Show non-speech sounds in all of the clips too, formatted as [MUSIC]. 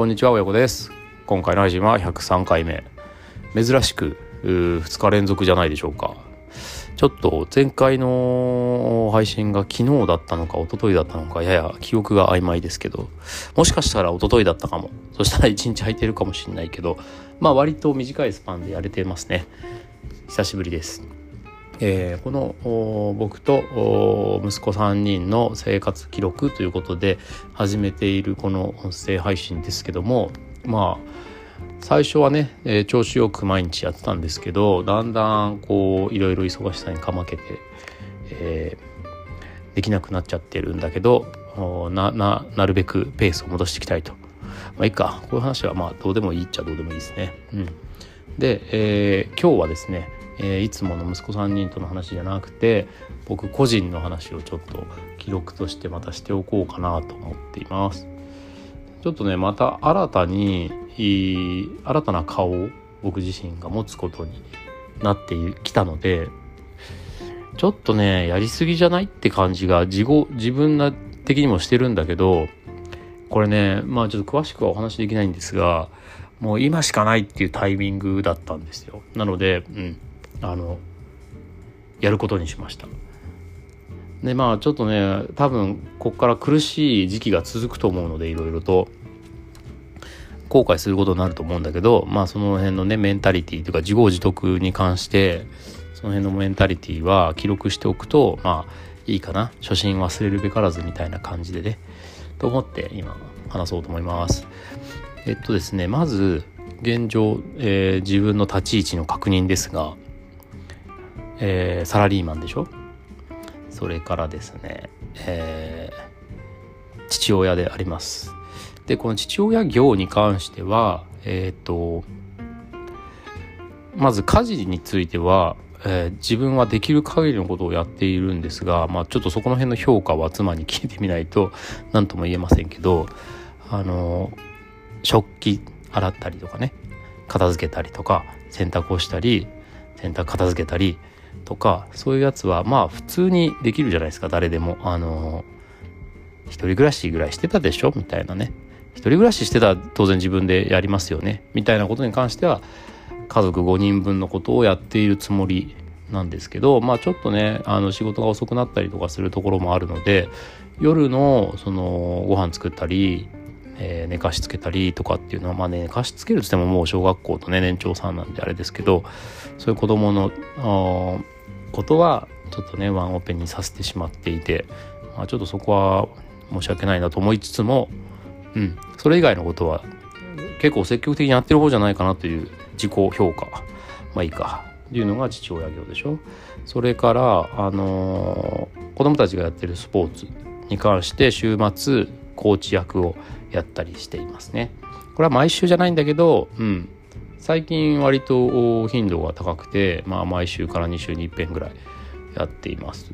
こんにちは親子です。今回の配信は103回目。珍しく2日連続じゃないでしょうか。ちょっと前回の配信が昨日だったのか一昨日だったのかやや記憶が曖昧ですけどもしかしたら一昨日だったかも。そしたら1日空いてるかもしれないけどまあ割と短いスパンでやれてますね。久しぶりです。えー、この僕と息子3人の生活記録ということで始めているこの音声配信ですけどもまあ最初はね、えー、調子よく毎日やってたんですけどだんだんこういろいろ忙しさにかまけて、えー、できなくなっちゃってるんだけどなななるべくペースを戻していきたいと。まあいいかこういう話はまあどうでもいいっちゃどうでもいいですね。うん、で、えー、今日はですねえー、いつもの息子3人との話じゃなくて僕個人の話をちょっと記録としてまたしておこうかなと思っています。ちょっとねまた新たに新たな顔を僕自身が持つことになってきたのでちょっとねやりすぎじゃないって感じが自自分な的にもしてるんだけどこれねまあちょっと詳しくはお話できないんですがもう今しかないっていうタイミングだったんですよなのでうんあのやることにしました。でまあちょっとね多分ここから苦しい時期が続くと思うのでいろいろと。後悔することになると思うんだけどまあその辺のねメンタリティーというか自業自得に関してその辺のメンタリティーは記録しておくとまあいいかな。初心忘れるべからずみたいな感じでね。と思って今話そうと思います。えっとですねまず現状、えー、自分の立ち位置の確認ですがえー、サラリーマンでしょ？それからですね、えー、父親であります。でこの父親業に関してはえっ、ー、とまず家事については、えー、自分はできる限りのことをやっているんですが、まあ、ちょっとそこの辺の評価は妻に聞いてみないと何とも言えませんけどあの食器洗ったりとかね片付けたりとか洗濯をしたり洗濯片付けたりとかそういうやつはまあ普通にできるじゃないですか。誰でも。あの一人暮らしぐらいしてたでしょ？みたいなね。一人暮らししてたら当然自分でやりますよね。みたいなことに関しては家族5人分のことをやっているつもりなんですけどまあちょっとねあの仕事が遅くなったりとかするところもあるので夜のそのご飯作ったり、えー、寝かしつけたりとかっていうのはまあね寝かしつけるっつってももう小学校とね年長さんなんであれですけどそういう子供のことはちょっとねワンオペにさせてしまっていて、まあ、ちょっとそこは申し訳ないなと思いつつも、うん、それ以外のことは結構積極的にやってる方じゃないかなという自己評価。まあいいか。というのが父親業でしょ。それからあのー、子供たちがやってるスポーツに関して週末コーチ役をやったりしていますねこれは毎週じゃないんだけどうん最近割と頻度が高くて、まあ、毎週から2週に1遍ぐらいやっています。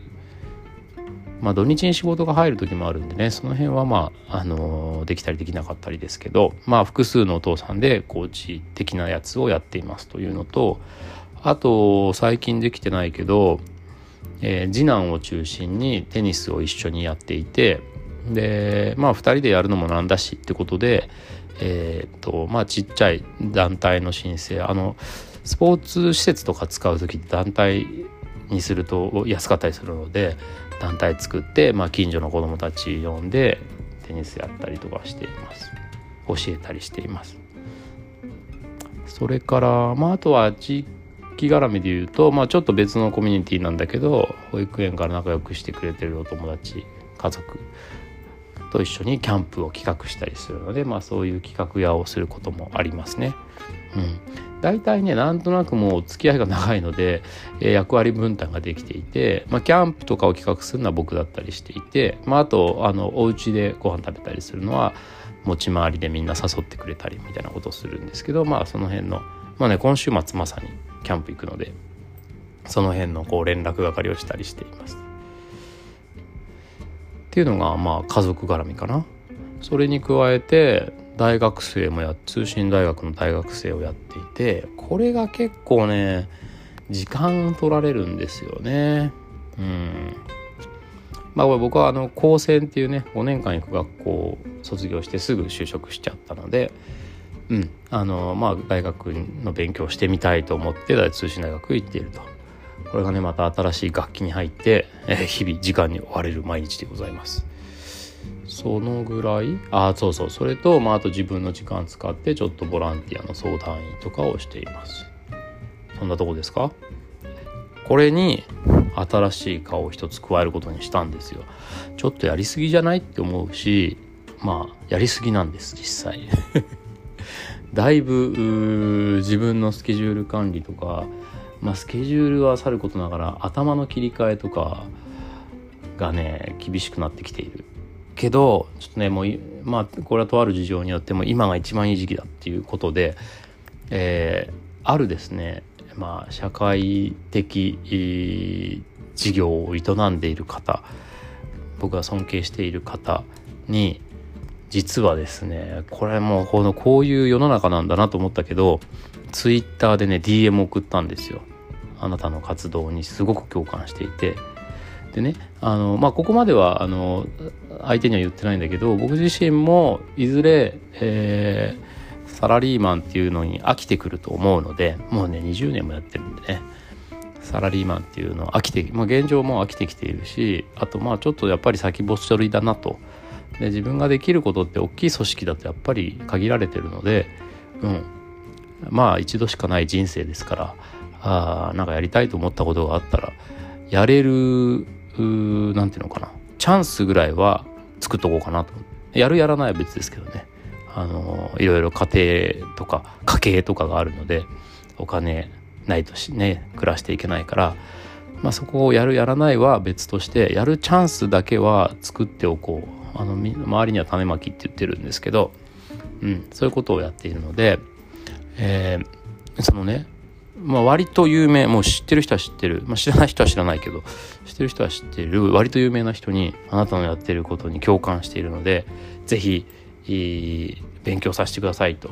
まあ、土日に仕事が入る時もあるんでねその辺はまあ、あのー、できたりできなかったりですけどまあ複数のお父さんでコーチ的なやつをやっていますというのとあと最近できてないけど、えー、次男を中心にテニスを一緒にやっていてでまあ2人でやるのもなんだしってことでえー、っとまあちっちゃい団体の申請。あのスポーツ施設とか使う時団体にすると安かったりするので団体作って、まあ、近所の子どもたち呼んでテニスやったりとかしています。教えたりしています。それから、まあ、あとは地域絡みで言うと、まあ、ちょっと別のコミュニティなんだけど保育園から仲良くしてくれてるお友達家族と一緒にキャンプを企画したりするので、まあ、そういう企画屋をすることもありますね。うん、大体ねなんとなくもう付き合いが長いので、えー、役割分担ができていて、まあ、キャンプとかを企画するのは僕だったりしていて、まあ、あとあのお家でご飯食べたりするのは持ち回りでみんな誘ってくれたりみたいなことをするんですけどまあその辺のまあね今週末まさにキャンプ行くのでその辺のこう連絡係をしたりしています。っていうのがまあ家族絡みかな。それに加えて大学生もや通信大学の大学生をやっていてこれが結構ね時間取られるんですよね。うん。まあ僕はあの高専っていうね5年間行く学校を卒業してすぐ就職しちゃったのでうん。あのまあ大学の勉強してみたいと思って通信大学行っていると。これがねまた新しい楽器に入って、えー、日々時間に追われる毎日でございます。そのぐらい？あそうそう。それとまああと自分の時間使ってちょっとボランティアの相談員とかをしています。そんなとこですか？これに新しい顔を一つ加えることにしたんですよ。ちょっとやりすぎじゃないって思うしまあやりすぎなんです実際。[LAUGHS] だいぶ自分のスケジュール管理とか、まあ、スケジュールはさることながら頭の切り替えとかがね厳しくなってきている。けどちょっとねもうまあこれはとある事情によっても今が一番いい時期だっていうことで、えー、あるですねまあ社会的事業を営んでいる方僕が尊敬している方に実はですねこれもこのこういう世の中なんだなと思ったけどツイッターでね DM 送ったんですよ。あなたの活動にすごく共感していて。でねあのまあここまではあの相手には言ってないんだけど僕自身もいずれ、えー、サラリーマンっていうのに飽きてくると思うのでもうね20年もやってるんでね。サラリーマンっていうの飽きて、まあ、現状も飽きてきているしあとまあちょっとやっぱり先細りだなと。で自分ができることって大きい組織だとやっぱり限られてるので、うん、まあ一度しかない人生ですからあなんかやりたいと思ったことがあったらやれる何ていうのかな。チャンスぐらいは作っとこうかなと。やるやらないは別ですけどね。あのいろいろ家庭とか家計とかがあるのでお金ないとしね暮らしていけないからまあ、そこをやるやらないは別としてやるチャンスだけは作っておこう。あの周りには種まきって言ってるんですけど、うん、そういうことをやっているので、えー、そのね、まあ、割と有名もう知ってる人は知ってる、まあ、知らない人は知らないけど知ってる人は知ってる。割と有名な人にあなたのやってることに共感しているので是非勉強させてくださいと。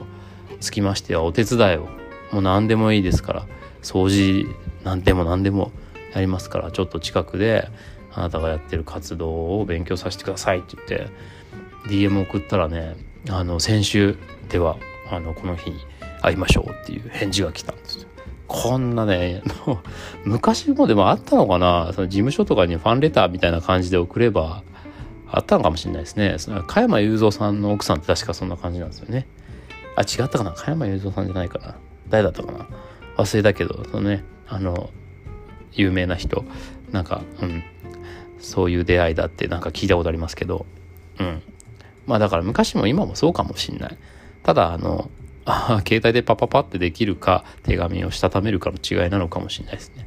つきましてはお手伝いをもう何でもいいですから掃除何でも何でもやりますからちょっと近くであなたがやってる活動を勉強させてくださいって言って DM 送ったらねあの先週ではあのこの日に会いましょうっていう返事が来たんですよ。こんなね昔もでもあったのかな？その事務所とかにファンレターみたいな感じで送ればあったのかもしれないですね。加山雄三さんの奥さんって確かそんな感じなんですよね。あ違ったかな？加山雄三さんじゃないかな。誰だったかな？忘れたけどそのねあの有名な人。なんかうん。そういう出会いだってなんか聞いたことありますけど、うん。まあだから昔も今もそうかもしんない。ただあの、携帯でパパパってできるか、手紙をしたためるかの違いなのかもしれないですね。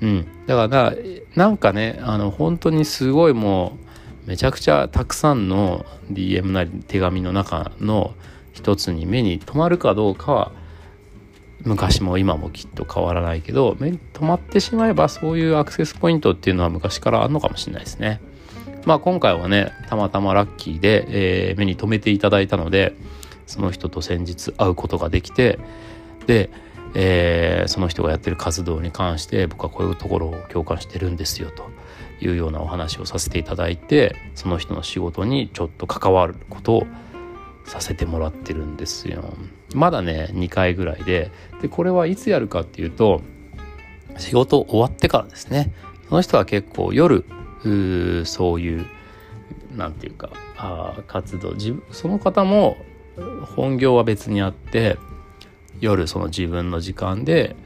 うん。だからなんかね、あの、本当にすごいもう、めちゃくちゃたくさんの DM なり手紙の中の一つに目に留まるかどうかは昔も今もきっと変わらないけど目に留まってしまえばそういうアクセスポイントっていうのは昔からあるのかもしれないですね。まあ今回はねたまたまラッキーで、えー、目に留めていただいたのでその人と先日会うことができてで、えー、その人がやってる活動に関して僕はこういうところを共感してるんですよというようなお話をさせていただいてその人の仕事にちょっと関わることをさせてもらってるんですよ。まだね2回ぐらいででこれはいつやるかっていうと仕事終わってからですねその人は結構夜そういう何て言うかあ活動自分その方も本業は別にあって夜その自分の時間で、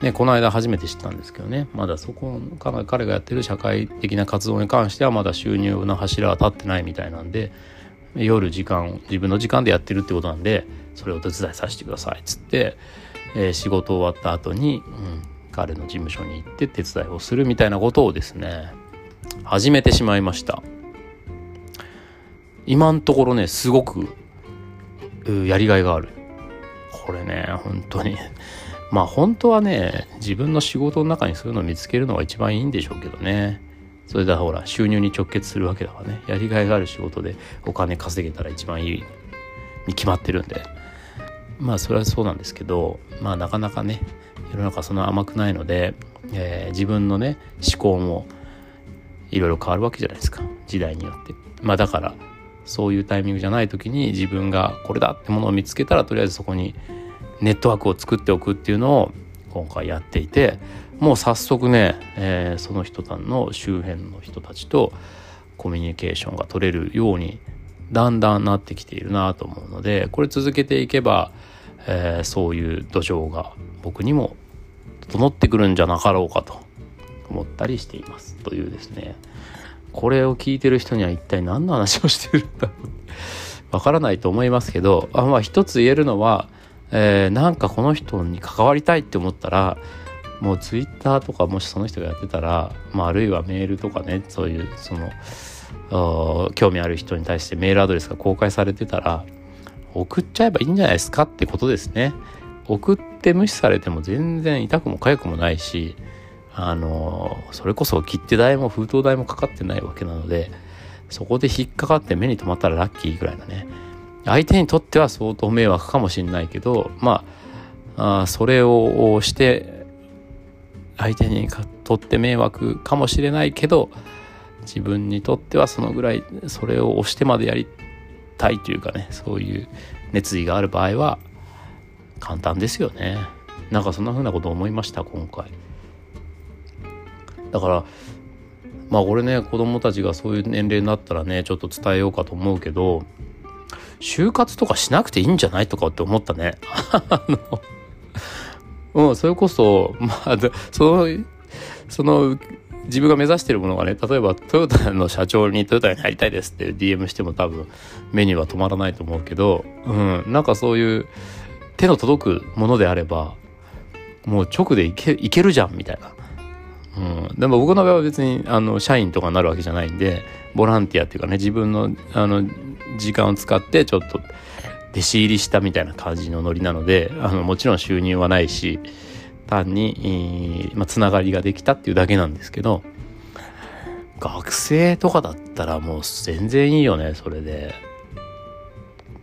ね、この間初めて知ったんですけどね。まだそこ彼がやってる社会的な活動に関してはまだ収入の柱は立ってないみたいなんで夜時間自分の時間でやってるってことなんでそれを手伝いさせてくださいっつって、えー、仕事終わった後に、うん、彼の事務所に行って手伝いをするみたいなことをですね始めてしまいました。今のところねすごくやりがいがある。これね本当に。[LAUGHS] まあ本当はね自分の仕事の中にそういうのを見つけるのが一番いいんでしょうけどね。それではほら収入に直結するわけだからね。やりがいがある仕事でお金稼げたら一番いいに決まってるんで。まあそれはそうなんですけどまあなかなかね世の中そんな甘くないので、えー、自分のね思考もいろいろ変わるわけじゃないですか。時代によって。まあだからそういうタイミングじゃない時に自分がこれだってものを見つけたらとりあえずそこにネットワークを作っておくっていうのを今回やっていてもう早速ね、えー、その人たちの周辺の人たちとコミュニケーションが取れるようにだんだんなってきているなと思うのでこれ続けていけば、えー、そういう土壌が僕にも整ってくるんじゃなかろうかと思ったりしています。というですね。これを聞いてる人には一体何の話をしてるんだろうわからないと思いますけどあまあ一つ言えるのは、えー、なんかこの人に関わりたいって思ったらもうツイッターとかもしその人がやってたら、まあ、あるいはメールとかねそういうその興味ある人に対してメールアドレスが公開されてたら送っちゃえばいいんじゃないですかってことですね。送って無視されても全然痛くも痒くもないしあのそれこそ切手代も封筒代もかかってないわけなのでそこで引っかかって目に留まったらラッキーぐらいだね。相手にとっては相当迷惑かもしれないけどまああそれをして相手にとって迷惑かもしれないけど自分にとってはそのぐらいそれを押してまでやりたいというかねそういう熱意がある場合は簡単ですよね。なんかそんな風なこと思いました今回。だからまあ俺ね子供たちがそういう年齢になったらねちょっと伝えようかと思うけど就活とかしなくていいんじゃないとかって思ったね [LAUGHS] うん、それこそ、まあ、その、その、自分が目指しているものがね、例えばトヨタの社長にトヨタになりたいですって DM しても多分目には止まらないと思うけど、うん、なんかそういう手の届くものであれば、もう直でいけいけるじゃんみたいな。うん、でも僕の場合は別にあの社員とかになるわけじゃないんでボランティアっていうかね自分のあの時間を使ってちょっと弟子入りしたみたいな感じのノリなのであのもちろん収入はないし単に、まあ、つながりができたっていうだけなんですけど学生とかだったらもう全然いいよねそれで。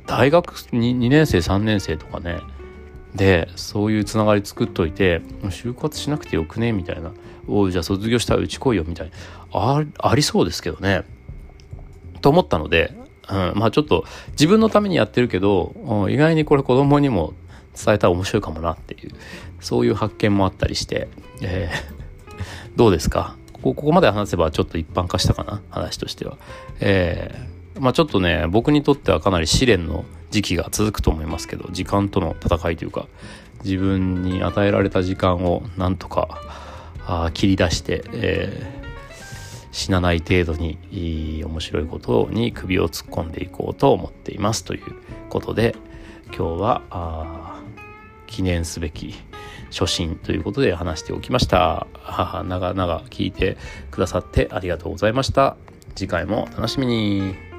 大学 2, 2年生3年生とかねでそういうつながり作っといて就活しなくてよくねみたいな。おじゃあ卒業したらうち来いよみたいな。ありそうですけどね。と思ったのでうん、まあちょっと自分のためにやってるけど、意外にこれ子供にも伝えたら面白いかもなっていう、そういう発見もあったりして、えー、[LAUGHS] どうですか？ここまで話せばちょっと一般化したかな？話としては。えー、まあちょっとね、僕にとってはかなり試練の時期が続くと思いますけど、時間との戦いというか、自分に与えられた時間をなんとかあ切り出して、えー死なない程度に面白いことに首を突っ込んでいこうと思っていますということで今日は記念すべき初心ということで話しておきました。長々聞いてくださってありがとうございました。次回もお楽しみに。